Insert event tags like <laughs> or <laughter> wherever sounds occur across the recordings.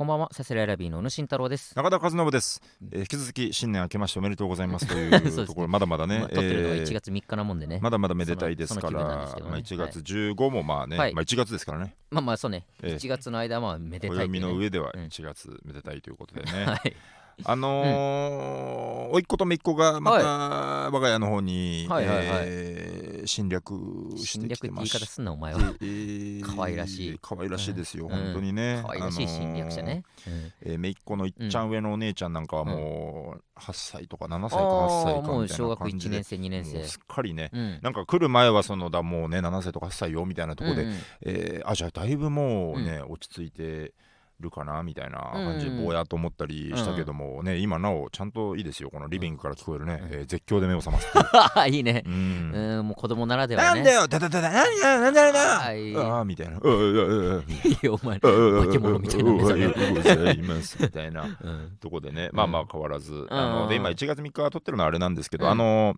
こんばんはサセライラビーの宇野慎太郎です。中田和信です、えー引き続き新年明けましておめでとうございますとい <laughs> そうところまだまだねまあ、撮ってるのがえー1月3日なもんでね、まだまだめでたいですからね。まあ、1月15もまあね、はい。まあ、1月ですからね。まあまあそうね、ええ1月の間はまあめでたいって暦の上ではうん。1月めでたいということでね、<laughs> はいあのー、甥っ子と姪っ子がまた我が家の方に、はいえー侵略し侵略って言いてきてまし方すんなお前は。えー可愛らしい。可愛らしいですよ、うん。本当にね。可愛らしい侵略者ね、うん。えー、姪っ子のいっちゃん上のお姉ちゃんなんかはもう8歳とか7歳か8あ歳かみたいあもう小学1な感じで年生2年生すっかりね。うん。なんか来る前はそのだもうね7歳とか8歳よみたいなところで、うん。うんえーあじゃあだいぶもうね、落ち着いてるかなみたいな感じでぼやっと思ったりしたけどもね、今なおちゃんといいですよこのリビングから聞こえるね、絶叫で目を覚ますいう。<laughs> いいね。ううんんもう子供ならではね。なんだよだだだだ何やなんだよなはいああみたいなうううういやお前ううう化け物みたいな目覚めいますみたいなうんとこでね、まあまあ変わらず、あうんので今1月3日は撮ってるのはあれなんですけど、うんあの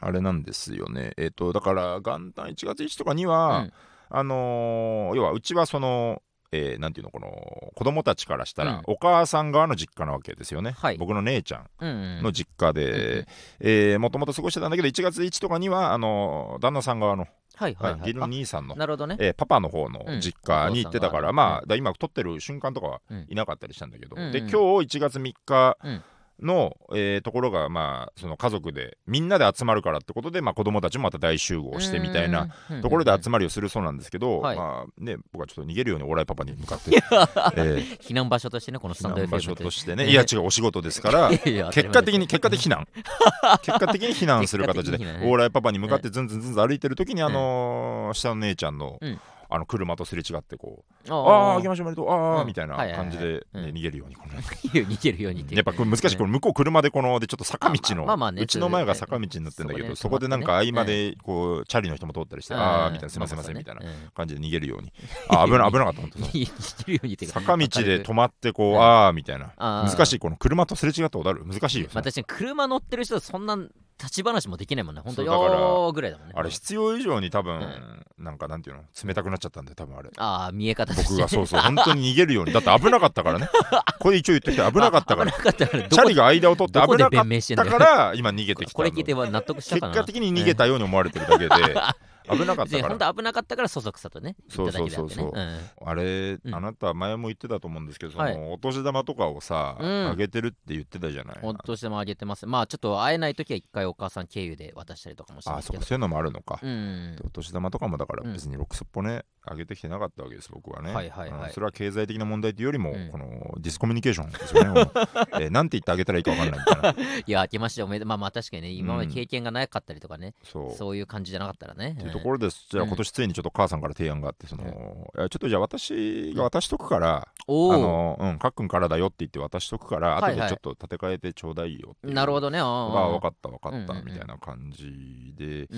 あれなんですよねえっ、とだから元旦1月1とかには、うんあのー要はうちはそのえーなんていうのこの子供たちからしたら、うん。お母さん側の実家なわけですよね、はい。僕の姉ちゃんうんうんの実家で、えーもともと過ごしてたんだけど1月1とかにはあのー旦那さん側の、はいはいはい。義理の兄さんのあなるほどね。えーパパの方のうん。実家に行ってたから、お父さんがまあ、だ今撮ってる瞬間とかはうん。いなかったりしたんだけど、うんうんで今日1月3日うんの、えーところが、まあ、その家族でみんなで集まるからってことで、まあ、子供たちもまた大集合してみたいなところで集まりをするそうなんですけど、はい。まあね、僕はちょっと逃げるようにオーライパパに向かって、えー避難場所としてねこのスタンド避難場所としてね、えーいや違うお仕事ですから <laughs> 結果的に結果的避難。<laughs> 結果的に避難する形で結果的に避難ね。オーライパパに向かってずんずんずんずん歩いてる時にあのー下の姉ちゃんの、うんあの車とすれ違ってこう前ああー、あ明けましておめでとう、ああ、うん。みたいなはいはいはい。感じで、ねうん。逃げるようにこの、<laughs> 逃げるようにって。やっぱこれ難しい、これ向こう車でこのでちょっと坂道の、まあまあまあねうちの前が坂道になってるんだけど、そこでなんか合間でこうチャリの人も通ったりして、ああみたいなすいませんすいませんみたいな感じで逃げるように、<laughs> あー危ない危なかった本当に。<laughs> 逃げるようにっていうか坂道で止まってこう、うん。ああみたいな。難しいこの車とすれ違ったことある？難しいよ、まあ確かに車乗ってる人はそんな立ち話もできないもんね。本当にそうだからよーぐらいだもんね。あれ必要以上に多分、うなんかなんていうの？冷たくなっちゃったんで多分あれ。ああ見え方として。僕がそうそう本当に逃げるように。だって危なかったからね。<laughs> これ一応言ってきて危なかったから。あ危なかったから。<laughs> チャリが間を取ってどこで危なかっ弁明してんだよたから今逃げてきたこれの聞いては納得したかな。結果的に逃げたように思われてるだけで <laughs> 危なかったから。<laughs> 本当危なかったからそそくさとねそうそうそうう。んあれ、うん。あなた前も言ってたと思うんですけどその、はいお年玉とかをさ、うん。あげてるって言ってたじゃない。お年玉あげてます。まあちょっと会えない時は一回お母さん経由で渡したりとかもしあますけど。そこそういうのもあるのか、うんお年玉とかもだからうん別にロックスっぽねあげてきてなかったわけです僕はね、はいはいはい。うんそれは経済的な問題というよりも、うん。このディスコミュニケーションですよね、<laughs> えーなんて言ってあげたらいいか分かんないみたいな。いや明けましておめでまあまあ確かにね今までうん経験がなかったりとかね。そう。そういう感じじゃなかったらねところです、じゃあうん。今年ついにちょっと母さんから提案があってその、ちょっとじゃあ私が渡しとくから、あのうんかっくんからだよって言って渡しとくから、後でちょっと立て替えてちょうだいよってなるほどね。あ分かった分かった、みたいな感じで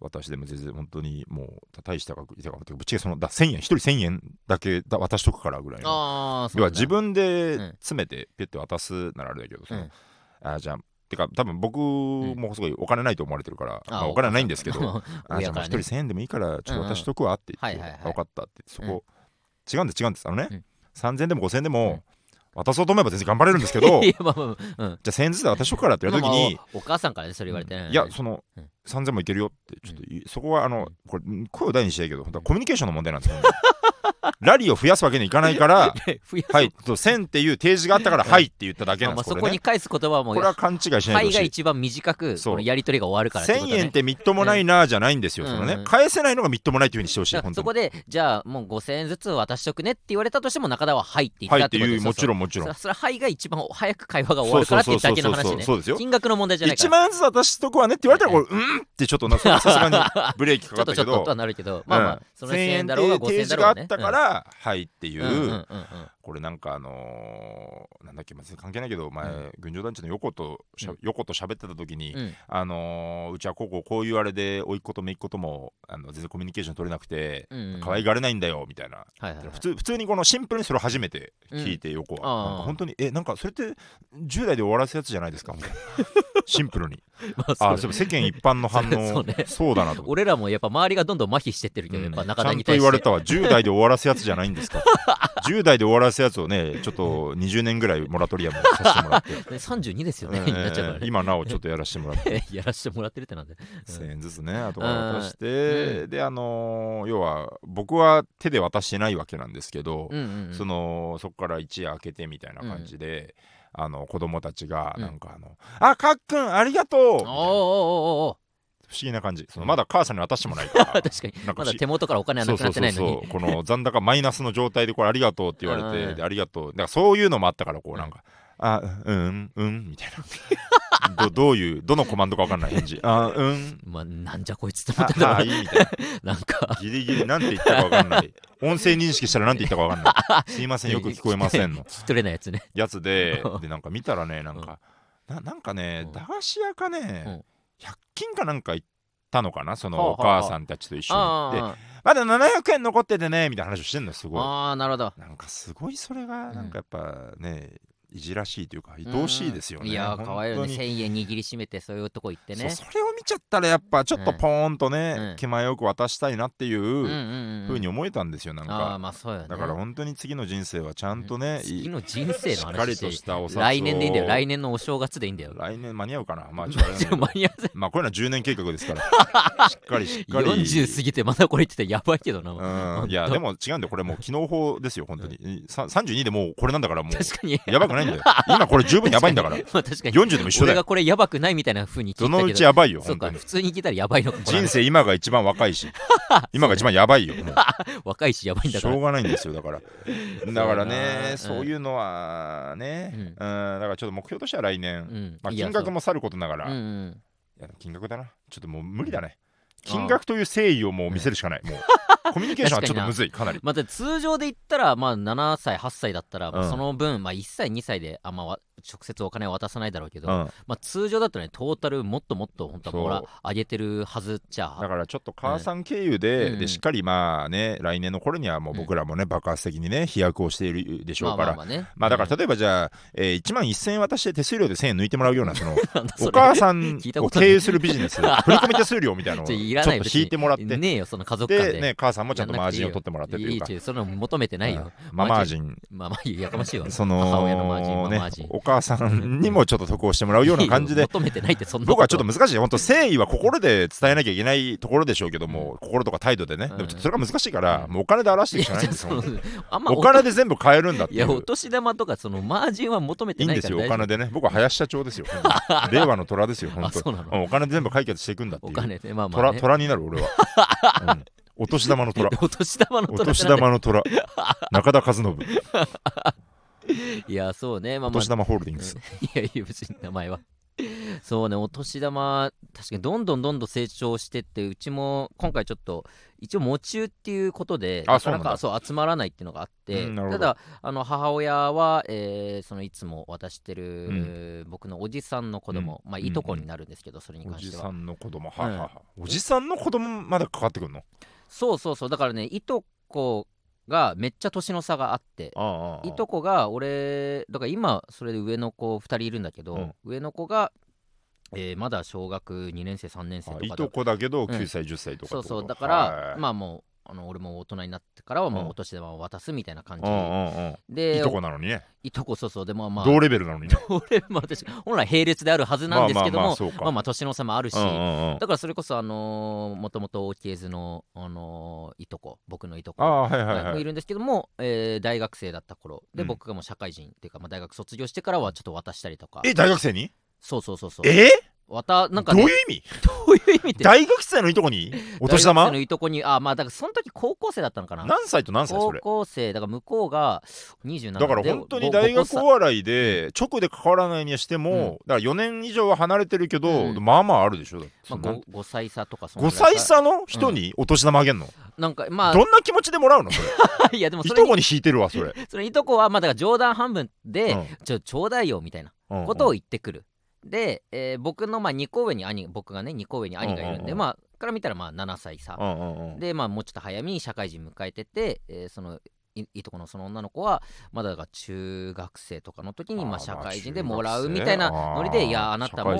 私でも全然本当にもう大した額いたかぶっちゃけそのだ1000円1人1000円だけだ渡しとくからぐらいの。要は自分でうん。詰めてピュッて渡すならあれだけどその、うん。あじゃあてか多分僕もすごいお金ないと思われてるから、まあお金はないんですけどあじゃあ親まあ1からね人1000円でもいいからちょっと渡しとくわって言って、分かったって。そこ、違うんです違うんです。あのね、うん。3000円でも5000円でうん。も渡そうと思えば全然頑張れるんですけど <laughs> じゃあ1000円ずつで渡しとくからって言われた時に、おお母さんからねそれ言われて。ねいやその、うん。3000もいけるよってちょっとい、そこはあの、うん。これ声を大にしたいけど本当はコミュニケーションの問題なんですよ、ね、ラリーを増やすわけにはいかないから <laughs> はいと1000っていう提示があったから、うんはいって言っただけなんですこれね。こに返す言葉はもうこれは勘違いしないではい。ほが一番短くやり取りが終わるからってこと1000ね円ってみっともないなじゃないんですよ、うん。そのねうん返せないのがみっともないというふうにしてほしいそこでじゃあもう5000円ずつ渡しとくねって言われたとしても中田は「はい」って言はいっことでったていうもちろんんもちろん。それは「はい」が一番早く会話が終わるからっていうだけの話ね。そうですよ金額の問題じゃないか1ら万円ずつ渡しとくわねって言われたらこれうんってちょっとさすがにブレーキかかったけどとはなるけどまあまあうんその1000 1000円円だろうがって5000円だろう。がねから、はいっていう、これなんかあのーなんだっけ別に関係ないけど前、うん。群青団地の横としゃ、うん。横と喋ってた時に、うん。あのーうちはこうこうこういうあれで甥っ子と姪っ子ともあの全然コミュニケーション取れなくて、うんうん可愛がれないんだよみたいな、普通普通にこのシンプルにそれを初めて聞いて横は、あーなんか本当にえなんかそれって10代で終わらすやつじゃないですかみたい。なシンプルに。<laughs> まああ世間一般の反応 <laughs> そうね。そうだなと。俺らもやっぱ周りがどんどん麻痺してってるけど、やっぱ中ちゃんと言われたわ。10代で終わらすやつじゃないんですか。<laughs> 10代で終わらすやつをねちょっと20年ぐらいモラトリアムさせてもらって、ね32ですよね、えー今なおちょっとやらせてもらって。やらせてもらってるってなんで、1000円ずつね後から渡しうてであのー要は僕は手で渡してないわけなんですけど、うんうんうん、そのそこから一夜明けてみたいな感じで、あの子供たちがうん。なんかあの「あかっくんありがとう!」おーおーおー不思議な感じ。そのまだ母さんに渡してもないから <laughs> 確かに。まだ手元からお金はなくなってないのに。そうそうそうこの残高マイナスの状態でこれありがとうって言われて、ありがとう。だからそういうのもあったからこうなんか、あうんうんみたいな。どどういうどのコマンドか分かんない返事。あうん。まあなんじゃこいつって思はってたら。はいみたいな。なんか。ギリギリなんて言ったか分かんない。音声認識したらなんて言ったか分かんない。<laughs> すいませんよく聞こえませんの。聞き取れないやつね。やつででなんか見たらねなんか、ななんかね、うん。駄菓子屋かね、うん。100均かなんか行ったのかなそのおはあはあ。母さんたちと一緒に。行ってあまだ700円残っててねみたいな話をしてんのよすーごい。あーなるほど。なんかすごいそれがんなんかやっぱね、いじらしいというか愛おしいですよね、いやーかわいいよね。本当に1000円握りしめてそういうとこ行ってね。それを見ちゃったらやっぱちょっとポーンとね、うん。気前よく渡したいなっていううんうんふうん。うに思えたんですよなんああか、まあそうよね。だから本当に次の人生はちゃんとね、いい次の人生のしっかりとしたお札を。来年でいいんだよ。来年のお正月でいいんだよ。来年間に合うかな。まあちょっと <laughs> 間に合わせまあこういうのは10年計画ですから。<laughs> しっかりしっかり。40過ぎてまだこれ言ってたらやばいけどな、うん、いやでも違うんだよ。これもう機能法ですよ本当に、さ32でもうこれなんだからもう。確かに。やばくない？んだよ。今これ十分やばいんだから。ま <laughs> あ確かに。40でも一緒だよ。俺がこれやばくないみたいな風に聞いたけど。どのうちやばいよそうか普通に聞いたらやばいのかこれ人生今が一番若いし。<laughs> 今が一番やばいよもう。<laughs> 若いしやばいんだしから。ょうがないんですよだから。だからねそういうのはね、ううんん、だからちょっと目標としては来年、うん。まあ、金額もさることながら、金額だな。ちょっともう無理だね金額という誠意をもう見せるしかない、もうコミュニケーションは <laughs> ちょっとむずいかなり。また通常で言ったらまあ7歳8歳だったら、まあうん。その分、まあ、1歳2歳であんまわ直接お金は渡さないだろうけど、うん。まあ、通常だとねトータルもっともっと本当はもらそう。あげてるはずじゃだからちょっと母さん経由で,、うん。でしっかりまあね来年の頃にはもう僕らもね、爆発的にね飛躍をしているでしょうから、まあまあまあまあねだから例えばじゃあ、えー1万1000円渡して手数料で1000円抜いてもらうようなその <laughs> なんだそれ。お母さん聞いたことない。を経営するビジネス <laughs> 振り込み手数料みたいなのを <laughs> ちょちいらないょっと引いてもらって。ねえよその家族間で。でね母さんもちゃんとマージンを取ってもらってといいうか。いちょそれ求めてないよ、うん。まあマージン。まあまあいいやかましいわ。そ母親のマージンママージン。お母さんにもちょっと得をしてもらうような感じで。<laughs> 求めてないってそんな僕はちょっとと難しい。本当誠意は心で伝えなきゃいけないところでしょうけども、心とか態度でね、うん。でもちょっとそれが難しいから、うん。もうお金で表していいくしかないんですお金で全部買えるんだっていやお年玉とかそのマージンは求めていいんですよ、お金でね。僕は林社長ですよ。<laughs> 令和の虎ですよ、本当お金で全部解決していくんだっていう。お金でまあまあ、虎になる、俺は。うん。お年玉の虎。<laughs> お年玉のお年虎ってなんだ玉の虎。中田和信。いやそうね。まあまあ。お年玉ホールディングス。いやいや別に名前は。そうねお年玉確かにどんどんどんどん成長してってうちも今回ちょっと一応持ちっていうことであなかなかそそう集まらないっていうのがあって、ただあの母親は、えーそのいつも渡してる、僕のおじさんの子供、まあいとこになるんですけど、それにお関しては。じさんの子供。はいはいはい。おじさんの子供までかかってくるの？そうそうそう。だからねいとこがめっちゃ年の差があっていとこが俺だから今それで上の子2人いるんだけど、うん。上の子が、えーまだ小学2年生3年生とかいとこだけどん。9歳、10歳とかそうそう。だから、はい。まあもうあの俺も大人になってからはもうお年玉を渡すみたいな感じ。でいとこなのにね。いとこそうそう。でもまあ。同レベルなのにね。<laughs> 俺まあ私本来並列であるはずなんですけどもまあまあ年の差もあるし、だからそれこそあのーもともと OK 図の、あのーいとこ僕のいとこはいるんですけども、えー大学生だった頃。で、うん。僕がもう社会人っていうか、まあ、大学卒業してからはちょっと渡したりとか。え、大学生に？そうそうそうそう。え？渡なんか、どうね、いう意味？どういう意味って？大学生のいとこに？<laughs> お年大学玉生のいとこにあまあだからその時高校生だったのかな？何歳と何歳そ高れ校生だから向こうが27だから本当にで大学ごお笑いで直で関わらないにしても、うん。だから4年以上は離れてるけど、うん。まあまああるでしょ。まあ、そんな 5, 歳差とかその5ぐらい歳差の人にお年玉あげんの、なんかまどんな気持ちでもらうの？それ。あ <laughs> いやでもいとこに引いてるわそれ、<laughs> そのいとこはまあだから冗談半分で、うん。ちょちょうだいよみたいなうんうん。ことを言ってくる、で、えー僕のまあ2個上に兄僕がね2個上に兄がいるんで、まあから見たらまあ7歳差、うんうんうん。でまあもうちょっと早めに社会人迎えてて、えーそのいいとこのその女の子はまだだから中学生とかの時にまあー社会人まあでもらうみたいなノリでいやあなたも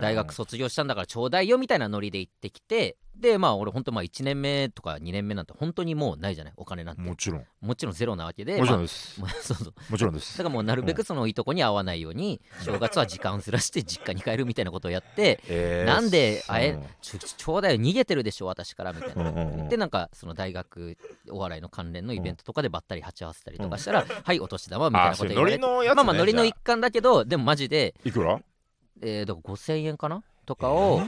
大学卒業したんだからちょうだいよみたいなノリで行ってきてでまあ俺本当まあ1年目とか2年目なんて本当にもうないじゃないお金なんて。もちろん。もちろんゼロなわけでもちろんまあです。もう <laughs> そうそう。もちろんです。だからもうなるべくそのいいとこに会わないように正月は時間をずらして実家に帰るみたいなことをやって <laughs> えーなんで会えちょちょうだいよ逃げてるでしょ私からみたいな。うんうんうんでなんかその大学お笑いの関連のイベントとかでばったり鉢合わせたりとかしたら、<laughs> はいお年玉みたいなこと言われてねまあまあノリの一環だけどでもマジであいくら？えー、だから5000円かな？とかを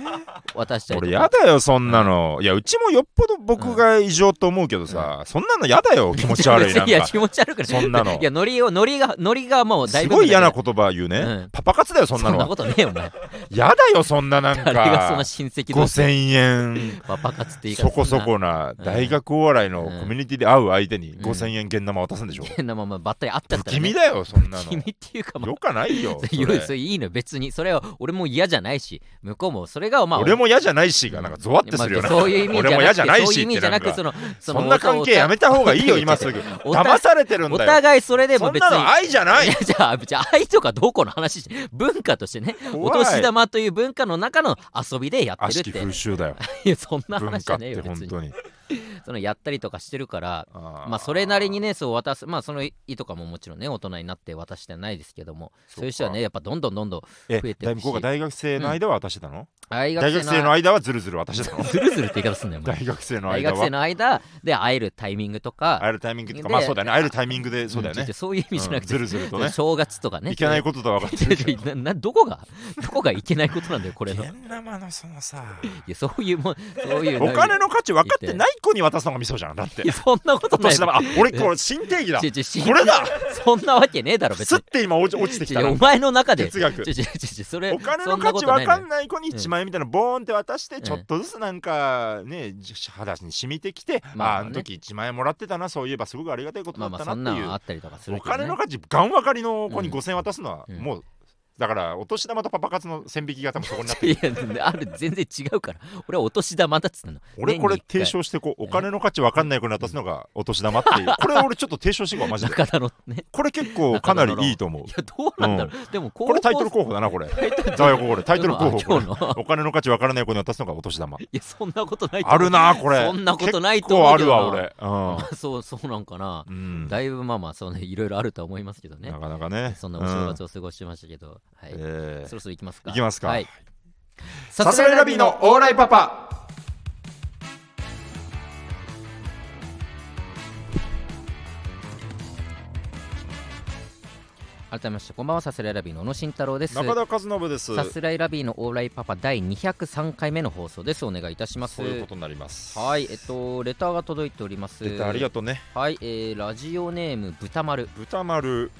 渡したりと俺かやだよそんなの、いやうちもよっぽど僕が異常と思うけどさ、そんなのやだよ気持ち悪いなんか。<laughs> いや気持ち悪くない。そんなの。いやノリをノリがノリがもうだいぶすごい嫌な言葉言うね、うん。パパ活だよそんなの。はそんなことねえよお前。やだよそんななん誰がそんかな親戚同士5000円。パパ活って言い方そこそこな大学お笑いのコミュニティで会う相手にうん。5000円現玉渡すんでしょ、変なままばったり会ったら、ね、不気味だよそんなの。不気味っていうかまあ。よかないよそれ。<laughs> いいの別に。それは俺も嫌じゃないし向こうもそれがまあ俺も嫌じゃないしがなんかゾワってするよな、まあそういう意味俺も嫌じゃないしそういう意味じゃなってくそのそそんな関係やめた方がいいよ今すぐ。騙されてるんおだよ互いそれでもそん別になの愛じゃないいやじゃあじゃあ愛とかどうこうの話し文化としてねお年玉という文化の中の遊びでやって悪しきるって風習だよいやそんな文話じゃねえよ別に本当に <laughs> そのやったりとかしてるからままあそれなりにねそう渡すまあその意とかももちろんね大人になって渡してはないですけどもそういう人はねやっぱどんどんどんどんえ増えてるし大学生の間は渡してたの、大大学生の間はずるずる渡してたの？<laughs> ずるずるって言い方すんだよ大学生の間は？大学生の間で会えるタイミングとか会えるタイミングとかでまあそうだよね。会えるタイミングでそうだよね。んちょっとそういう意味じゃなくて、うんずるずるとね。正月とかね。いけないこととは分かってるけどななどこがどこがいけないことなんだよこれの。い現玉のそのさ。やそういうもんそういうお金の価値分かってない子に渡すのがミソじゃん。だって。いやそんなことおない。年玉。あ俺これ新定義だ。これだ。そんなわけねえだろ別に。すって今落ち落ちてきた。お前の中で。哲学。それお金の価値ことないのよ分かんない子に1万円みたいなボーンって渡してちょっとずつなんかね肌に染みてきてまあまあの時1万円もらってたなそういえばすごくありがたいことだったなっていう。なんはあったりとかするお金の価値ガン分かりの子にうん5000円渡すのはうん。もうだからお年玉とパパ活の線引きが多分そこになってる。いやある全然違うから。俺はお年玉だっつったの。俺これ提唱してこうお金の価値分かんない子に渡すのがお年玉っていう。<laughs> これ俺ちょっと提唱していこうマジで。ね。これ結構かなりいいと思う。いやどうなんだろう、でもこれタイトル候補だなこれザヨコこれ。タイトル候補これ。お金の価値分からない子に渡すのがお年玉。いやそんなことないあるなこれ。そんなことないと結構ある思うけどな。わ俺。<laughs> そうそうなんかな、うん。うんだいぶまあまあそうねいろいろあるとは思いますけどね。なかなかね。そんなお正月を過ごしましたけど、はい、えー。そろそろ行きますか？いきますか。はい。さすらいラビーのオーライパパ。改めましてこんばんはさすらいラビーの小野慎太郎です。中田和信です。さすらいラビーのオーライパパ第203回目の放送です。お願いいたします。そういうことになります。はい。えっとレターが届いております。レターありがとうね。はい、えー、ラジオネーム豚丸。豚丸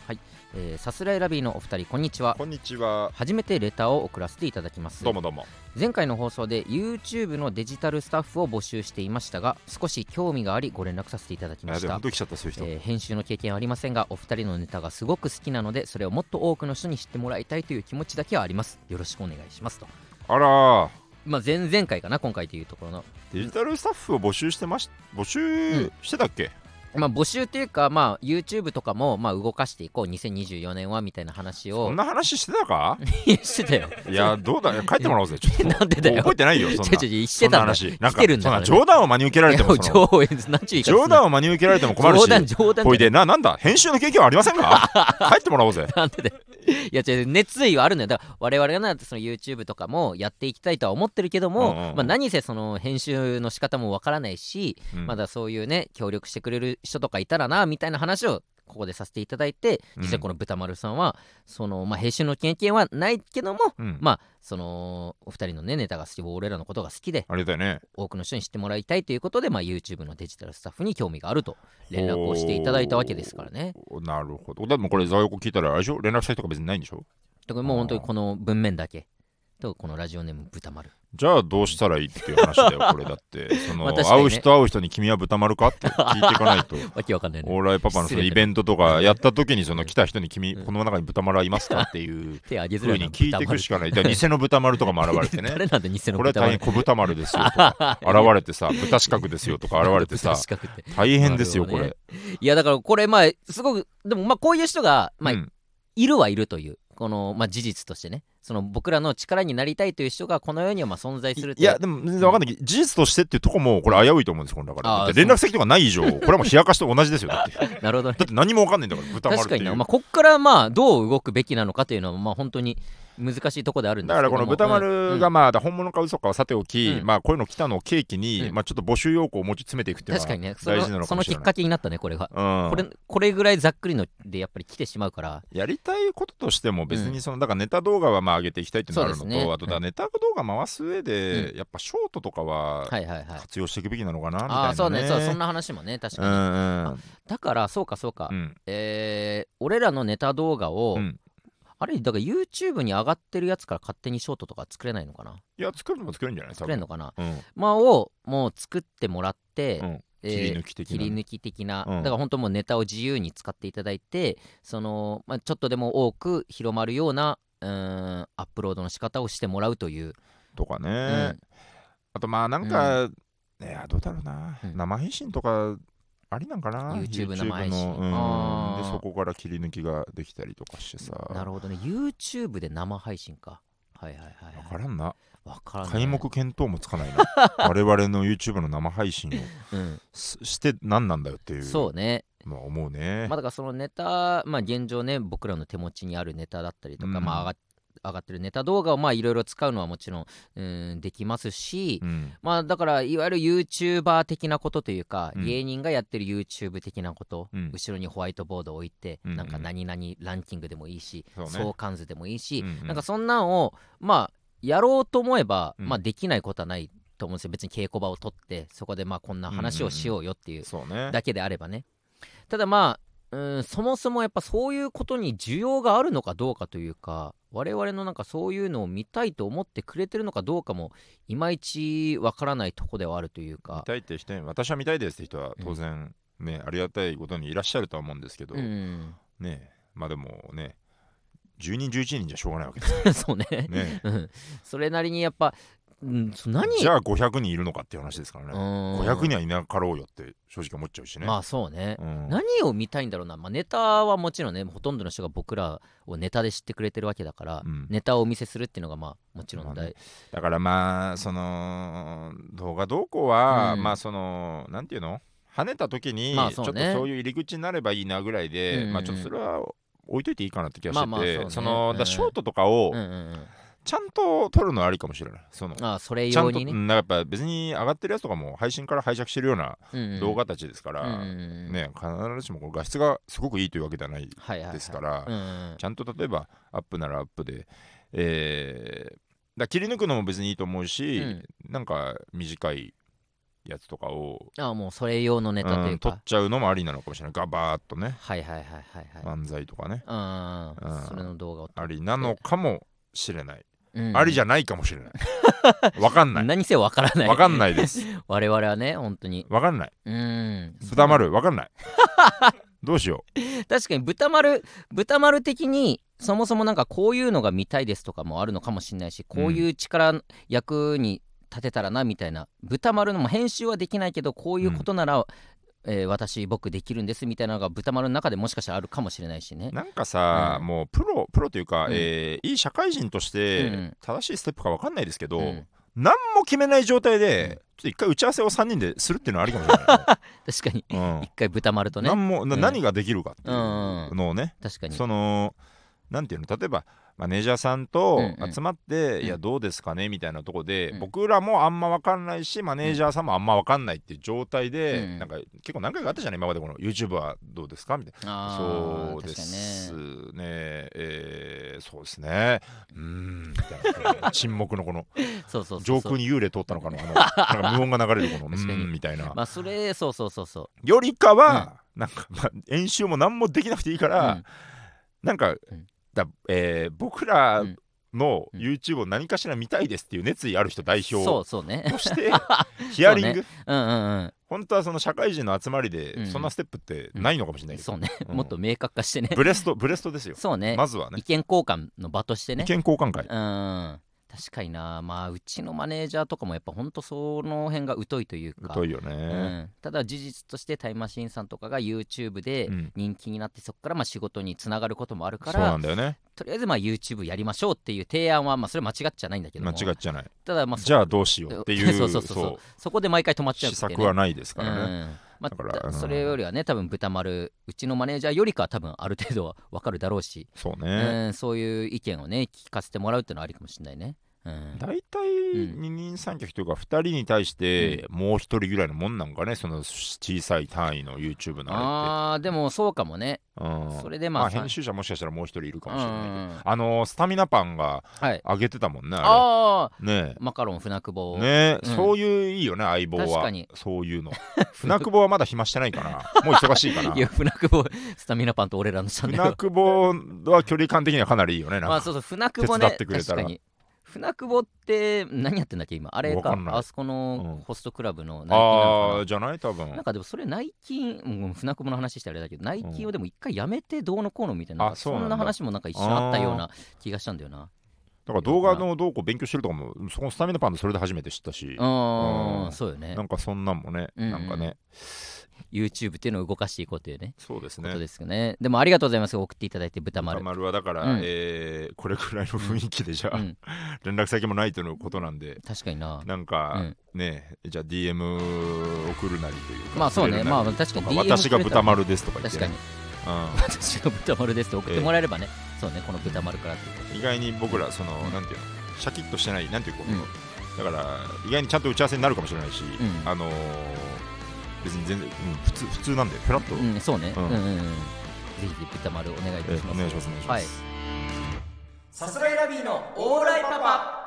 えーさすらいラビーのお二人こんにちは。こんにちは。初めてレターを送らせていただきます。どうもどうも。前回の放送で YouTube のデジタルスタッフを募集していましたが少し興味がありご連絡させていただきました。あでも本当に来ちゃったそういう人、えー編集の経験はありませんがお二人のネタがすごく好きなのでそれをもっと多くの人に知ってもらいたいという気持ちだけはあります。よろしくお願いしますと。あら。ーまあ前々回かな今回というところの。デジタルスタッフを募集してまし募集してたっけ、まあ募集というかまあ YouTube とかもまあ動かしていこう。2024年はみたいな話を。そんな話してたか？<laughs> してたよ。いやどうだ？帰ってもらおうぜちょっと。<laughs> なんでだよ。覚えてないよそんな。ちょちょしてたんだ話。なんか来てる冗談を真に受けられても冗談を真に受けられても困るし。冗談冗談。ほいでななんだ？編集の経験はありませんか？<laughs> 帰ってもらおうぜ。なんでだよ。いや違う熱意はあるのよ。だから我々がなその YouTube とかもやっていきたいとは思ってるけども、うんうんうん。まあ、何せその編集の仕方もわからないし、うん。まだそういうね協力してくれる人とかいたらなみたいな話をここでさせていただいてうん。実際この豚丸さんはその、まあ、編集の経験はないけども、うん。まあそのお二人のねネタが好き俺らのことが好きでありがたいね。多くの人に知ってもらいたいということで、まあ、YouTube のデジタルスタッフに興味があると連絡をしていただいたわけですからね。なるほど。でもこれ座横聞いたらあれでしょ？連絡先とか別にないんでしょ？だからもう本当にこの文面だけとこのラジオネーム豚丸。じゃあどうしたらいいっていう話だよ <laughs> これだって。その、ね。会う人会う人に君は豚丸かって聞いていかないと。わけわかんないねオーライパパのそのイベントとかやった時にその来た人に君この中に豚丸はいますかっていう <laughs> ふうに聞いていくしかない。だから偽の豚丸とかも現れてね。誰なんで偽のこれ大変小豚丸ですよとか。現れてさ豚四角ですよとか現れてさ。大変ですよこれ。いやだからこれまあすごくでもまあこういう人がまあうん。いるはいるというこのまあ事実としてねその僕らの力になりたいという人がこの世にはまあ存在すると。いやでも全然わかんない。けど事実としてっていうとこもこれ危ういと思うんですよだから。連絡先とかない以上これはもう冷やかしと同じですよだって。<laughs> なるほどね。だって何もわかんないんだから豚丸確かにな、まあ、こっからまあどう動くべきなのかというのはまあ本当に難しいところであるんですだからこの豚丸がうん。まあ本物か嘘かはさておき、うん。まあこういうの来たのを契機に、うん。まあちょっと募集要項をもうちょっと詰めていくっていうのはね。そ大事なのかもしれない。のきっかけになったねこれが、うん、これこれぐらいざっくりのでやっぱり来てしまうから。やりたいこととしても別にその、だからネタ動画はまあ上げていきたいっていうのがあるのと、ねあとだネタ動画回す上で、やっぱショートとかははいはいはい。活用していくべきなのかなみたいな、ね、ああそうね。そうそんな話もね確かに、だからそうかそうか、うん。えー俺らのネタ動画を、うんあれだから YouTube に上がってるやつから勝手にショートとか作れないのかな？いや作るのも作れるんじゃない？作れんのかな？うん。まあをもう作ってもらって、うんえー切り抜き的な切り抜き的な、うん。だから本当もうネタを自由に使っていただいてその、まあ、ちょっとでも多く広まるようなうーんアップロードの仕方をしてもらうという、とかね、うん。あとまあなんか、いやどうだろうな、うん。生配信とかありなんかな？YouTube 生配信のうん。でそこから切り抜きができたりとかしてさ。なるほどね。YouTube で生配信か。はいはいはい分はい。からんな。わからない皆目見当もつかないな。<laughs> 我々の YouTube の生配信をうん、すして何なんだよっていうそうね。まあ思うね、まあだからそのネタまあ現状ね僕らの手持ちにあるネタだったりとか、うん。まあ上が上がってるネタ動画をまあいろいろ使うのはもちろんうんできますし、うん。まあだからいわゆる YouTuber 的なことというか、うん。芸人がやってる YouTube 的なこと、うん。後ろにホワイトボードを置いて、うんうん。なんか何々ランキングでもいいし、そうね。相関図でもいいし、うんうん。なんかそんなんをまあやろうと思えば、うん。まあできないことはないと思うんですよ。別に稽古場を取ってそこでまあこんな話をしようよっていうだけであればね。ただまあうんそもそもやっぱそういうことに需要があるのかどうかというか我々のなんかそういうのを見たいと思ってくれてるのかどうかもいまいちわからないとこではあるという見かたいって人に私は見たいですって人は当然ね、ありがたいことにいらっしゃるとは思うんですけど、うんねまあでもね10人11人じゃしょうがないわけです <laughs> そうね。よね。うん。それなりにやっぱ、うん、そ何？じゃあ500人いるのかっていう話ですからね、うん。500人はいなかろうよって正直思っちゃうしね、まあそうね、うん。何を見たいんだろうな、まあ、ネタはもちろんねほとんどの人が僕らをネタで知ってくれてるわけだから、うん。ネタをお見せするっていうのがまあもちろん大、まあね。だからまあその動画投稿は、うん。まあそのなんていうの？跳ねた時に、まあそうね。ちょっとそういう入り口になればいいなぐらいで、うんまあちょっとそれは置いといていいかなって気がしてて、まあまあそうね。そのうんだショートとかをうんうんうんちゃんと撮るのありかもしれない。そのああそれ用にね。うんやっぱ別に上がってるやつとかも配信から拝借してるような動画たちですから、うんうんうんね、必ずしもこう画質がすごくいいというわけではないですからちゃんと例えばアップならアップで、えーだ切り抜くのも別にいいと思うし、うん。なんか短いやつとかを、ああもうそれ用のネタといううんっちゃうのもありなのかもしれない。ガバーっとね。はいはいはいはいはい、漫才とかね。うんうんそれの動画ありなのかもしれない、うんありじゃないかもしれない。わかんない。何せよわからない。わかんないです。<laughs> 我々はね本当に。わかんない。うん。豚丸わかんない。<laughs> どうしよ確かに豚丸豚丸的にそもそもなんかこういうのが見たいですとかもあるのかもしれないしこういう力役に立てたらなみたいな。豚丸のも編集はできないけどこういうことなら、えー私僕できるんですみたいなのが豚丸の中でもしかしたらあるかもしれないしね。うなんかさ、うん。もうプロプロというか、うん。えーいい社会人としてうん。正しいステップかわかんないですけど、うん。何も決めない状態で、うん。ちょっと一回打ち合わせを3人でするっていうのはありかもしれない <laughs> 確かに。ね、一回豚丸とうんね。何も何ができるかっていうのをね、確かに。そのなんていうの例えばマネージャーさんとうんうん。集まって、ん。いやどうですかねみたいなところで、うん。僕らもあんま分かんないしマネージャーさんもあんま分かんないっていう状態で、うん。なんか結構何回かあったじゃない今までこの YouTube はどうですかみたいな。あそうーです確ねね。えーそうですね。うーんみたいな。沈黙のこの <laughs> 上空に幽霊通ったのかのあのなんか無音が流れるこのうんみたいな。まあそれそうそうそうそよりかは、なんか、まあ、演習も何もできなくていいから、うん。なんか、んだえー僕らうん。のうん。YouTube を何かしら見たいですっていう熱意ある人代そう表そうね。として <laughs> ヒアリング、うんうんうん。本当はその社会人の集まりでうんそん。なステップってないのかもしれないけど、そうね、うん。もっと明確化してね。ブレストブレストですよ。そうね。まずはね。意見交換の場としてね。意見交換会。うん確かにな。まあうちのマネージャーとかもやっぱほんとその辺が疎いというか。疎いようね、ん、ただ事実としてタイムマシーンさんとかが YouTube でうん。人気になってそこからまあ仕事につながることもあるかそうならんだよね。とりあえずまあ YouTube やりましょうっていう提案はまあそれ間違っちゃないんだけど間も違っちゃない。ただまあそじゃあどうしようっていう <laughs> そうそうそうそう。そこで毎回止まっちゃう施っていうね。策はないですからね、うん。まだからうん。あそれよりはね多分豚丸うちのマネージャーよりかは多分ある程度は分かるだろうし、そうね、うん、そういう意見をね聞かせてもらうっていうのはありかもしれないね。うん、大体ん。二人三脚というか2人に対してもう1人ぐらいのもんなんかね？その小さい単位の YouTube のああーでもそうかもね。うん。それでまあまあ編集者もしかしたらもう1人いるかもしれない。けどうんあのスタミナパンがはい。上げてたもんねあああれねマカロン船久保。ねうん。そういういいよね相棒は。確かに。そういうの。<laughs> 船久保はまだ暇してないかな。<laughs> もう忙しいかな。いや船久保スタミナパンと俺らのチャンネル船久保は距離感的にはかなりいいよねなんか。まあそうそう船久保手伝ねってくれたら。確かに船久保って何やってんだっけ今？あれかあそこのうん。ホストクラブのナイキなのかああじゃない多分。ななんかでもそれナイキン、うん船久保の話してあれだけどナイキンをでも一回やめてどうのこうのみたいな,、うなんだ。んな話もなんか一瞬あったような気がしたんだよな。だから動画のどうこう勉強してるとかもそこのスタミナパンでそれで初めて知ったし。うんうん。そうよね。なんかそんなんもね、うん。なんかね YouTube っていうのを動かしていこうというねそうですね。ことですよね。でもありがとうございます。送っていただいて豚丸。歌丸はだから、うん。えーこれくらいの雰囲気でじゃあ、うん。<laughs> 連絡先もないとのことなんで確かにな。なんか、うん。ねじゃあ DM 送るなりというかまあそうね。まあ確かに私が豚丸ですとか言って、確かねに <laughs> 私が豚丸ですって送ってもらえればね、そうねこの豚丸からっていううん意外に僕らその、うん。なんていうのシャキッとしてないなんていうか、うん。だから意外にちゃんと打ち合わせになるかもしれないし、ん。あのー別に全然、うん、普通普通なんでフラッと、うんそうね、ううんん、うんうん。ぜひ豚丸お願いいたえします。お願いしますお願いしはい。ます、さすらいラビーのオーライパパ。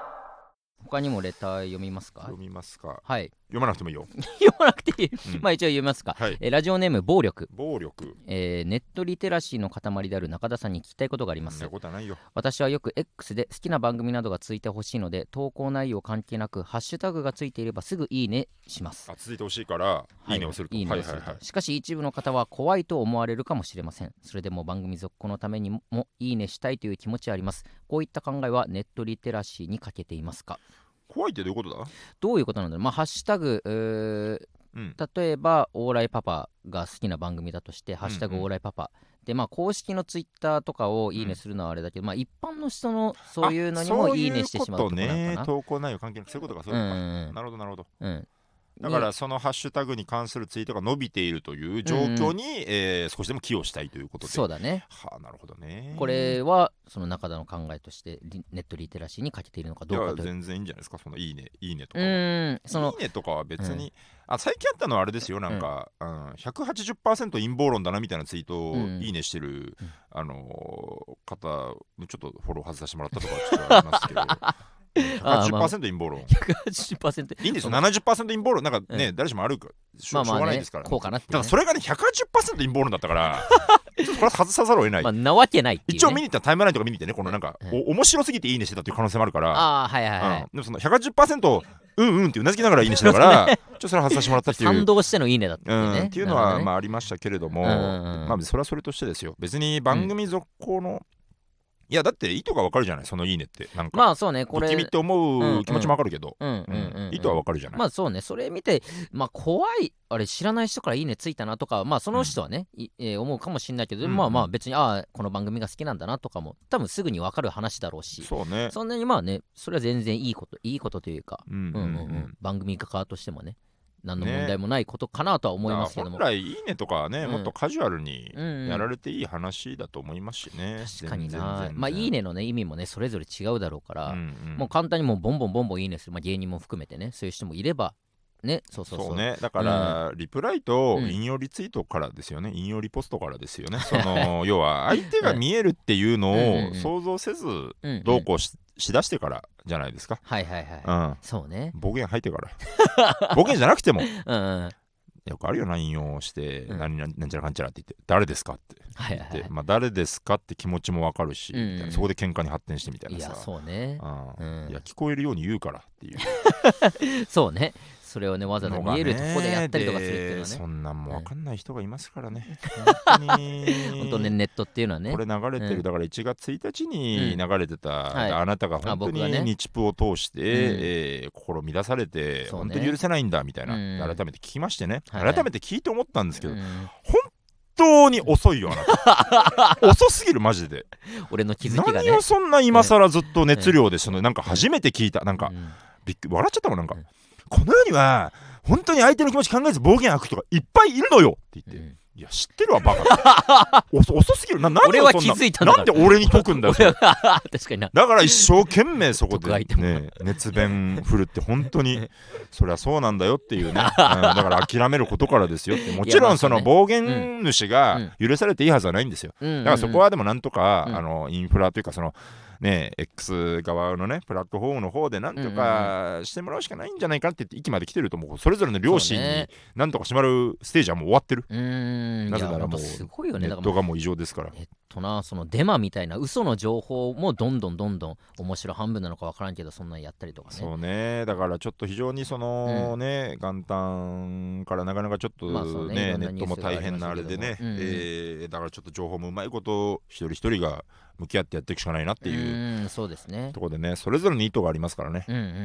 他にもレター読みますか？読みますか。はい読まなくてもいいよ、<laughs> 読まなくていい、うん。まあ一応読みますか、はい。えーラジオネーム暴力、暴力。えーネットリテラシーの塊である中田さんに聞きたいことがあります。そんなことはないよ。私はよく X で好きな番組などがついてほしいので投稿内容関係なくハッシュタグがついていればすぐいいねします。あ続いてほしいから、、はい。いねをすると。いいねをすると。しかし一部の方は怖いと思われるかもしれません。それでも番組続行のためにもいいねしたいという気持ちはあります。こういった考えはネットリテラシーに欠けていますか？怖いってどういうことだ？どういうことなんだろう。まあハッシュタグうん。例えばオーライパパが好きな番組だとして「ハッシュタグオーライパパ」でまあ公式のツイッターとかをいいねするのはあれだけど、まあ一般の人のそういうのにもいいねしてしまうところなのかな。ね投稿内容関係なくそういうことかそういうことか、うんうんうん。なるほどなるほど。うんだからそのハッシュタグに関するツイートが伸びているという状況に、えー少しでも寄与したいということで。そうだね。はあなるほどね。これはその中田の考えとしてリネットリテラシーに欠けているのかどうかと。いう全然いいんじゃないですかそのいいねいいねとうかは。ーんそのいいねとかは別に、あ最近あったのはあれですよなんか、うん180%陰謀論だなみたいなツイートをうん。いいねしてる、うん。あのー方ちょっとフォロー外させてもらったとかちょっとありますけど <laughs> <laughs> 180%陰謀論。180%いいんですよ。その70%陰謀論。なんかね、う誰しもあるかしょ,、うがないですから、こうかなだからそれがね180%陰謀論だったから <laughs> ちょっとこれは外さざるを得ない、まあなわけない一応見に行ったらタイムラインとか見に行ってねこのなんか、面白すぎていいねしてたっていう可能性もあるから。ああはいはいでもその180%うんうんってうなずきながらいいねしてたから、<laughs> ちょっとそれは外させてもらったっていう。賛同してのいいねだったうん。ね、っていうのは、まああありましたけれども、まあそれはそれとしてですよ。別に番組続行の、いやだって意図がわかるじゃない？そのいいねってなんか、まあそうねこれ。君って思う気持ちもわかるけど、うんうんうん、うん、意図はわかるじゃない、まあそうねそれ見てまあ怖いあれ知らない人からいいねついたなとかまあその人はね、いえー思うかもしれないけど、うんうん。まあまあ別にああこの番組が好きなんだなとかも多分すぐに分かる話だろうし。そうね。そんなにまあねそれは全然いいこといいことというか、うんうんうんうん。うん番組側としてもね何の問題もないことかなとは思いますけども、本来いいねとかはね、うん。もっとカジュアルにうんうん。やられていい話だと思いますしね、確かにな。まあいいねのね意味もねそれぞれ違うだろうから、うんうん。もう簡単にもうボンボンボンボンいいねする、まあ、芸人も含めてねそういう人もいればねそうそうそう。ね。だから、リプライとうん。引用リツイートからですよね、引用リポストからですよね。<laughs> その要は相手が見えるっていうのうんうんうんを想像せずうんうん。どうこうし,、しだしてからじゃないですか、はいはいはい、うん、そうね。暴言吐いてから。<laughs> 暴言じゃなくても。うんうんよくあるよ LINE をして、うん。何々なんちゃらかんちゃらって言って誰ですかってはいはいはい。言って、まあ、誰ですかって気持ちもわかるし、うんうん。みたいな。そこで喧嘩に発展してみたいいやなさそうね。ああうん。いや聞こえるように言うからっていう。<laughs> そうねそれをねわざわざ見えるとこでやったりとかするっていうのはね。でそんなんもわかんない人がいますからね、本 <laughs> 本当に。当ねネットっていうのはね。これ流れてる、うん。だから1月1日に流れてた、はい。あなたが本当に日プを通して、ん。えー心乱されて、ね。本当に許せないんだみたいな、うん。改めて聞きましてね、はい。はい改めて聞いて思ったんですけど、うん。本当に遅いよあなた。<laughs> 遅すぎるマジで。俺の気づきがね。何をそんな今更ずっと熱量でそのなんか初めて聞いた。なんかうん。びっくり笑っちゃったもんなんか、うんこの世には本当に相手の気持ち考えず暴言吐く人がいっぱいいるのよ。って言って、うん。いや知ってるわバカ。<laughs> 遅遅すぎる。な何んな気づいたんで俺に解くんだよ。<laughs> 確かにな。だから一生懸命そこでね熱弁振るって本当に <laughs> そりゃそうなんだよっていうね、うんだから諦めることからですよって。もちろんその暴言主が許されていいはずはないんですよ。だだからそこはでもなんとか、うん。あのインフラというかそのね X 側のねプラットフォームの方でなんとかしてもらうしかないんじゃないかって言って域まで来てると思うそれぞれの両親になんとかしてもらうステージはもう終わってる、うーん。なぜならもうネットがもう異常ですから。ネットなそのデマみたいな嘘の情報もどんどんどんどん面白半分なのか分からんけどそんなんやったりとかね。そうね。だからちょっと非常にそのね、元旦からなかなかちょっとまあねネットも大変なあれでね、うんえーだからちょっと情報もうまいこと一人一人が向き合ってやっていくしかないなっていうそうですね。ところでねそれぞれに意図がありますからね、うんうんうん、うん。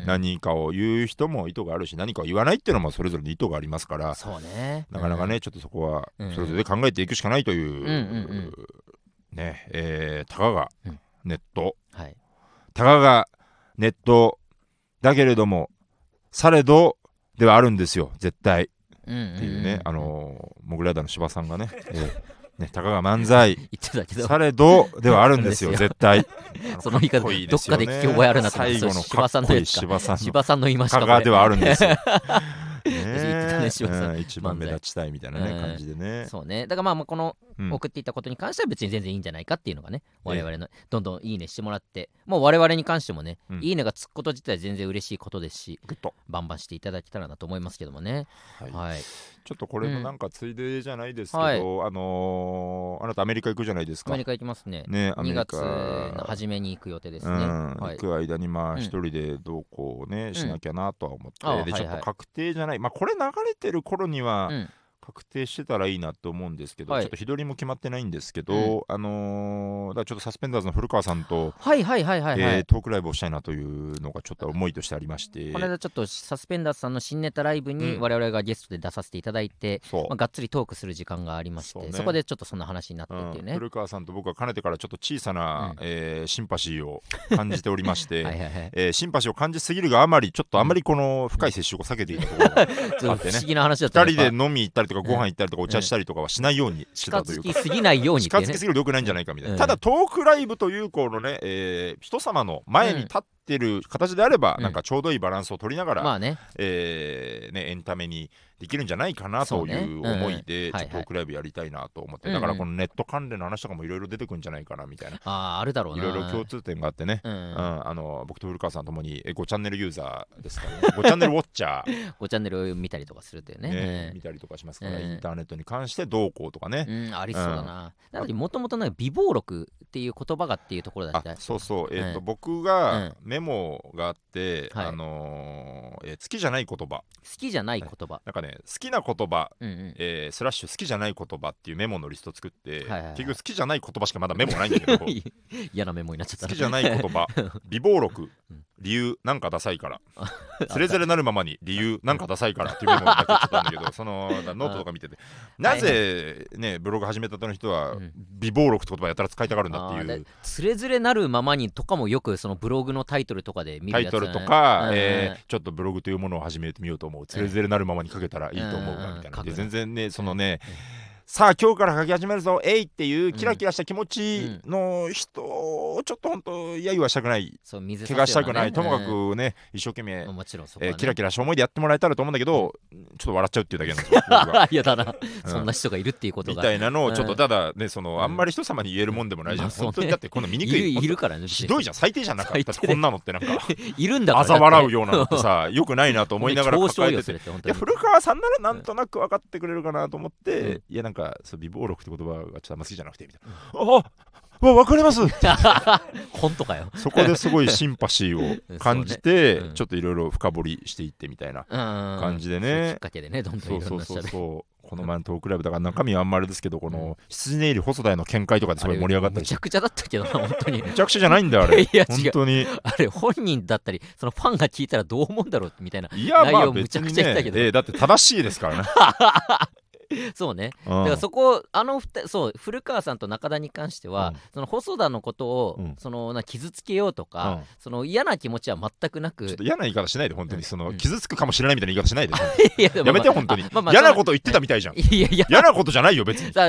うん、何かを言う人も意図があるし何かを言わないっていうのもそれぞれに意図がありますから。そうねなかなかね、ちょっとそこはうんそれぞれで考えていくしかないという、うんうんねえーたかがうん。ネット、うんはい。たかがネットだけれどもされどではあるんですよ絶対。うんうんうんっていうね、あのーモグライダーの芝さんがね、えーねたかが漫才。<laughs> 言ってたけど。されどではあるんですよ <laughs> 絶対。<laughs> その言い方どっかで聞き覚えあるなと思って最後のそれ芝さんのやつか。芝さんの。芝さんの言いましたかがではあるんですよ。ねね一番目立ちたいみたいなねうん感じでね。そうね。だからまあまあこのうん送っていったことに関しては別に全然いいんじゃないかっていうのがねえ我々のどんどんいいねしてもらってもう我々に関してもね、うん。いいねがつくこと自体全然嬉しいことですしグッと。バンバンしていただけたらなと思いますけどもね。はい。はい。ちょっとこれのなんかついでじゃないですけはい。ど、あのーあなたアメリカ行くじゃないですか。アメリカ行きますね。2ねアメリ月カの初めに行く予定ですね、うん。はい。行く間にまうん。あ一人でどうこうね、しなきゃなとは思って、でちょっと確定じゃない、まあこれ流れてる頃にはうん確定してたらいいなと思うんですけど、はい。ちょっと日取りも決まってないんですけど、あのーだからちょっとサスペンダーズの古川さんと、はいはいはいはいはい、えートークライブをしたいなというのがちょっと思いとしてありまして。この間ちょっとサスペンダーズさんの新ネタライブにうん。我々がゲストで出させていただいて、そう。まあ、がっつりトークする時間がありましてそ,、ね。こでちょっとそんな話になってっていうね、古川さんと僕はかねてからちょっと小さな、うん。えーシンパシーを感じておりまして <laughs> はいはいはい。えーシンパシーを感じすぎるがあまりちょっとあまりこの深い接触を避けていたところがあってね。<laughs> 不思議な話だった2人で飲み行ったりとかご飯行ったりとかお茶したりとかはしないようにしてぱたというか。近づきすぎないようにね。近づきすぎると良くないんじゃないかみたいな、うん。ただトークライブというこのね、えー人様の前に立ってる形であれば、うん。なんかちょうどいいバランスを取りながら、まあね。えーね、エンタメにできるんじゃないかなという思いで、うんうんちょっとトークライブやりたいなと思って、はいはいだからこのネット関連の話とかもいろいろ出てくるんじゃないかなみたいな、あああるだろうな。いろいろ共通点があってね、ううんん、あの僕と古川さんともに5チャンネルユーザーですからね。<laughs> 5チャンネルウォッチャー、5チャンネルを見たりとかするっていうね。ね見たりとかしますから、うん。インターネットに関してどうこうとかね、うん、うんありそうだな、なのでもともとなんか美貌録っていう言葉がっていうところだったあそうそう、えーとうん。僕がメモがあって、はい。あのーえー好きじゃない言葉。好きじゃない言葉、なんかね好きな言葉うんうん。えースラッシュ好きじゃない言葉っていうメモのリスト作って、はいはいはい。結局好きじゃない言葉しかまだメモないんだけど。好 <laughs> 嫌なメモになっちゃった。きじゃない言葉 <laughs> 美貌録。うん理由なんかダサいから。それぞれなるままに理由なんかダサいからっていうメモだとあるんだけど <laughs> そのノートとか見てて。なぜねブログ始めたての人はうん。美貌録って言葉やたら使いたがるんだっていう。つれづれなるままにとかもよくそのブログのタイトルとかで見タイトるやつだね。ルとか、うん。えーちょっとブログというものを始めてみようと思う。つれづれなるままに書けたらいいと思うみたいな。全然ねそのねさあ今日から書き始めるぞ。えい！っていうキラキラした気持ちの人をちょっと本当揶揄はしたくない。怪我したくない、ねともかうんくね一生懸命、もちろんそこはね。えーキラキラした思いでやってもらえたらと思うんだけどちょっと笑っちゃうっていうだけなんですよ。<laughs> だな、そんな人がいるっていうことが。みたいなのをちょっとうん。ただねその、うん。あんまり人様に言えるもんでもないじゃん、本当にだってこの醜いいるいるからねひどいじゃん。最低じゃんなんか。ってこんなのってなんか。<laughs> いるんだから嘲笑うようなのってさよくないなと思いながら嘲抱えてて。<laughs> いや古川さんならなんとなく分かってくれるかなと思って、うん。いやなんかそう美貌録って言葉がちょっとあんま好きじゃなくてみたいな、あわ分かります。<laughs> 本とかよ。そこですごいシンパシーを <laughs> 感じて、ねうん。ちょっといろいろ深掘りしていってみたいな感感じでね。きっかけでねどんどんそいうろんなそうそう。この前のトークライブだから中身はあんまあれですけどこの羊ネイリ細田への見解とかですごい盛り上がったり。してむちゃくちゃだったけどな本当に。めちゃくちゃじゃないんだよあれ。いや本当に。あれ本人だったりそのファンが聞いたらどう思うんだろうみたいな。いやまあむちゃくちゃ言ったけど。えーだって正しいですからね、<laughs> <laughs> そうね。うん。だからそこあのそう古川さんと中田に関しては、うん。その細田のことを、うん。そのな傷つけようとか、うん。その嫌な気持ちは全くなくちょっと嫌な言い方しないで本当に。そのうん傷つくかもしれないみたいな言い方しないで <laughs> いややめて本当に。まあまあ嫌なこと言ってたみたいじゃん。いやいや。嫌なことじゃないよ別に。<laughs>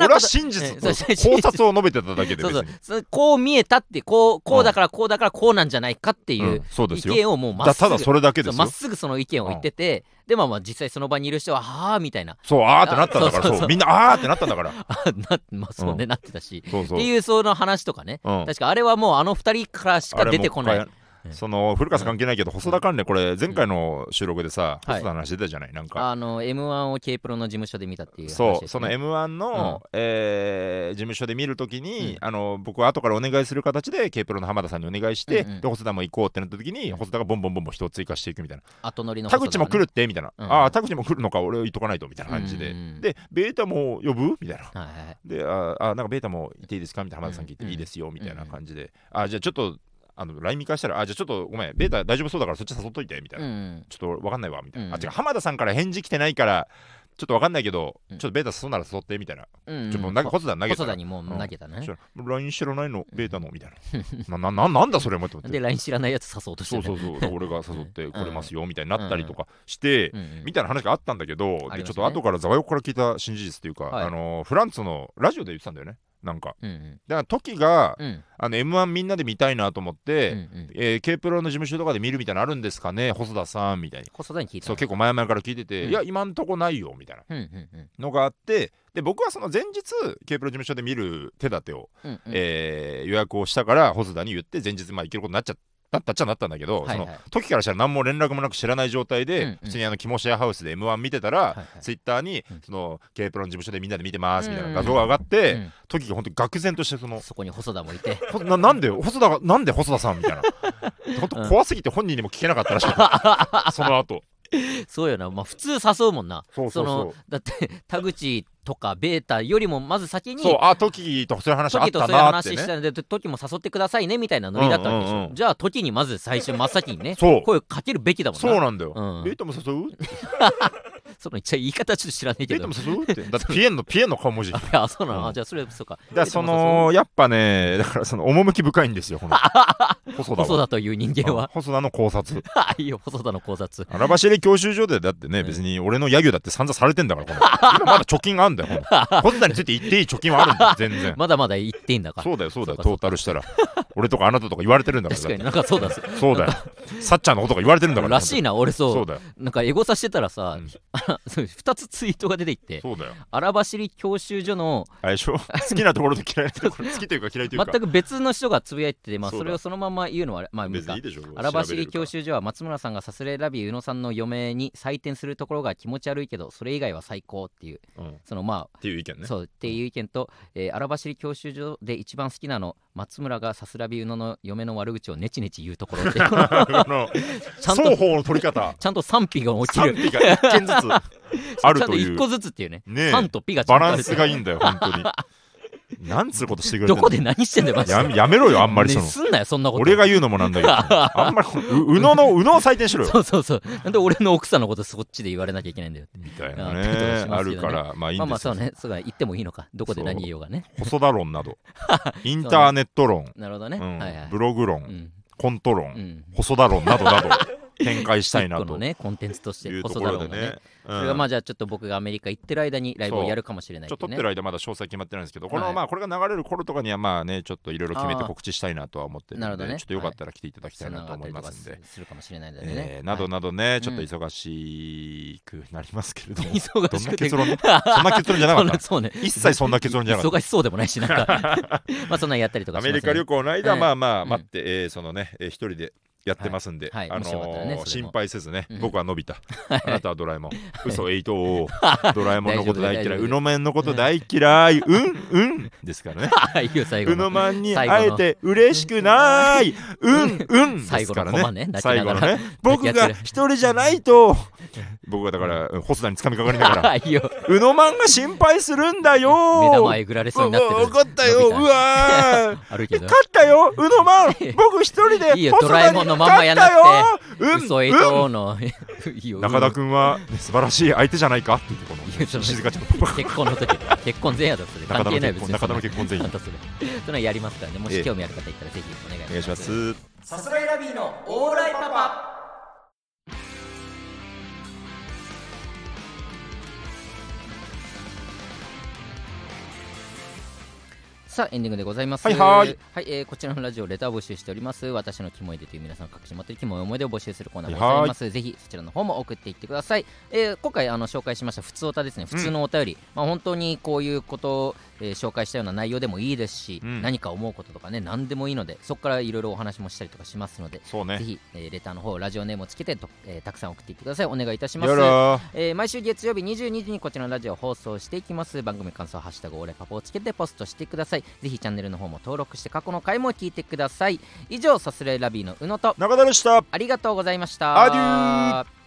俺は真実そうそう考察を述べてただけでそうそう。こう見えたってこうこうだからこうだからこうなんじゃないかっていううん。そうですよ。意見をもうまっすぐだただそれだけですまっすぐその意見を言ってて、でまあまあ実際その場にいる人ははあみたいな。そうあーってなったんだからあそう。みんなあーってなったんだから。あ <laughs> なまあそうね、うんなってたし。っていうその話とかね、うん。確かあれはもうあの二人からしか出てこないその古川さん関係ないけど細田関連これ前回の収録でさはい。細田の話出たじゃない？なんか。あの m 1を K プロの事務所で見たっていうそうその m 1のえー事務所で見るときにあの僕は後からお願いする形で K プロの浜田さんにお願いしてで細田も行こうってなった時に細田がボンボンボンボン人を追加していくみたいな。後乗りの田口も来るってみたいな、うん。ああ田口も来るのか俺言っとかないとみたいな感じで、でベータも呼ぶみたいな。でああなんかベータもいていいですか？みたいな浜田さん聞いて、うんいいですよみたいな感じで、あじゃあちょっとあの LINE 見返したらあじゃあちょっとごめんベータ大丈夫そうだからそっち誘っといてみたいな、うん。ちょっと分かんないわみたいな、うん。あ違う浜田さんから返事来てないからちょっと分かんないけど、うん。ちょっとベータ誘うなら誘ってみたいな、うん。ちょっともう投げ細田投げたら。細田にもう投げたねそ、したら LINE 知らないのベータのみたいな。ななななんだそれもって思って。で LINE 知らないやつ誘おうとしてそうそうそう。俺が誘ってこれますよみたいになったりとかして、うん。うんみたいな話があったんだけど、ありましたね。でちょっと後からざわよこから聞いた新事実っていうか、はい。あのフランツのラジオで言ってたんだよねなんか。うんうん。だから時が、うん。あの m 1みんなで見たいなと思って、うんうん。えー K プロの事務所とかで見るみたいなのあるんですかね細田さんみたいに。細田に聞いたそう結構前々から聞いてて、うん。いや今んとこないよみたいなのがあってで僕はその前日 K プロ事務所で見る手立てを、うんうん。えー予約をしたから細田に言って前日まあ行けることになっちゃなったっちゃなったんだけど、はいはい。その時からしたら何も連絡もなく知らない状態で、うんうん。普通にあのキモシェアハウスで m 1見てたら、はいはい。ツイッターに、うん。その K プロの事務所でみんなで見てますみたいうんな画像が上がって、うん時が本当に愕然としてそのそこに細田もいて。<laughs> ほななんで細田がなんで細田さんみたいな。本当怖すぎて本人にも聞けなかったらしくて <laughs> その後。そうよな。まあ普通誘うもんな。そうそうそう。のだって田口とかベータよりもまず先にそうあ時とそういう話あった時とそういうなってね話したので、時も誘ってくださいねみたいなノリだったわけでしょ、うんうんうん。じゃあ時にまず最初真っ先にねそう。声かけるべきだもんな。そうなんだよ、うん。ベータも誘う？<laughs> その一応言い方ちょっと知らないけど。だって <laughs> ピエンのピエンの顔文字。<laughs> あそうなの、うん。あじゃあそれそうか。らそのやっぱねだからその趣深いんですよこの。<laughs> 細田は。細田という人間うん。は細田の考察。あいいよ細田の考察。荒走り教習所でだってね、うん別に俺の揶揄だって散々されてんだからこの。今まだ貯金があるんだよ細田について言っていい貯金はあるんだよ全然。まだまだ言っていいんだから。そうだよそうだよ。トータルしたら。俺とかあなたとか言われてるんだから確かにだなんかそうだそうだよ。さっちゃんのことが言われてるんだから。らしいな俺そう。そうだよ。なんかエゴさしてたらさ、うんそう2つツイートが出てきてそうだよ。荒走り教習所のあれでしょ？好きなところと嫌いなところ <laughs> 好きというか嫌いというか。全く別の人がつぶやいてて、まあ、それをそのまま言うのはまあ別にいいでしょ荒走り教習習所は松村さんがさすれラビー宇野さんの嫁に採点するところが気持ち悪いけどそれ以外は最高っていううん、っそのまあていう意見ね。そうっていう意見と、えー荒走り教習所で一番好きなの松村がさすらび宇野の嫁の悪口をネチネチ言うところって <laughs> ちゃんと双方の取り方。ちゃんと賛否が起き賛る否が一件ずつ <laughs> あるちゃんとという一個ずつっていうね。ねえ。賛とピがバランスがいいんだよ本当に。<laughs> なんつうことしてくれてどこで何してんだよマジで。やめやめろよあんまりその、ねすんなよそんなこと。俺が言うのもなんだけど。<laughs> あんまりう宇野の宇野を採点しろよ。そうそうそう。なんで俺の奥さんのことそっちで言われなきゃいけないんだよみたいなあね。あるからまあいいんですよまあまあそうね。そうだ言ってもいいのか。どこで何言おうがね。細田論など。インターネット論、なるほどね、ブログ論、うん。コント論、うん。細田論などなど展開したいなと。ねコンテンツとしてころでね。田論がね。うん。それがまあじゃあちょっと僕がアメリカ行ってる間にライブをやるかもしれないちょっと撮ねってる間まだ詳細決まってないんですけど、このはいまあこれが流れる頃とかにはまあねちょっといろいろ決めて告知したいなとは思ってるので、ね。ちょっとよかったら来ていただきたいなと思いますんつで。ながったりとかするかもしれないのでね、えーなどなどね、いちょっと忙しくなりますけれども、<laughs> 忙しくて。そんな結論じゃなかった。そうね。一切そんな結論じゃなかっ忙しそうでもないしなんか。<laughs> まあそんなんやったりとかねたアメリカ旅行の間、はい。まあまあうん。待って、えーそのね、えー一人でやってますんで、あはいはい。もしよかったらねのーそれも。心配せずね、うん。僕はのび太、<laughs> あなたはドラえもん、<laughs> 嘘エイトを。<laughs> ドラえもんのこと大嫌い、大丈夫うのめんのこと大嫌い、うんうん。ですからね。いいよ最後うの。のまんに最後の。会えて嬉しくない、うん。うん最後のコマね泣きながら最後のね、僕が一人じゃないと、僕がだから、細田につかみかかりながら、いいよ。うのまんが心配するんだよ。目玉えぐられそうになってる。わかったよ、うわー。あるけど。勝ったよ、うのまん、僕一人でいいよ細田にドラえもんのまんまやんなくてうん嘘えうんとの。いいよ中田君は、ね素晴らしい相手じゃないか？って言ってこの静かちょっと結婚の時結婚前夜だそれ関係ない別に中田の結婚前夜。<laughs> それそれやりますからね。もええし興味ある方いたらぜひお願いしましますす。さすらいラビーのオーライパパさあエンディングでございます。はいはい。えーこちらのラジオレターを募集しております。私のキモいでという皆さんの隠し持っているキモい思い出を募集するコーナーがございます。ぜひそちらの方も送っていってください、えー今回あの紹介しました普通おたですね。普通のお便り、まあ本当にこういうことを、えー紹介したような内容でもいいですし、うん。何か思うこととかね何でもいいのでそこからいろいろお話もしたりとかしますのでそうね。ぜひ、えーレターの方ラジオネームをつけてと、えーたくさん送っていってください。お願いいたします。えー毎週月曜日22時にこちらのラジオを放送していきます。番組感想「ハッシュタグオレパパ」をつけてポストしてください。ぜひチャンネルの方も登録して過去の回も聞いてください。以上さすらいラビーの宇野と中田でした。ありがとうございました。アデュー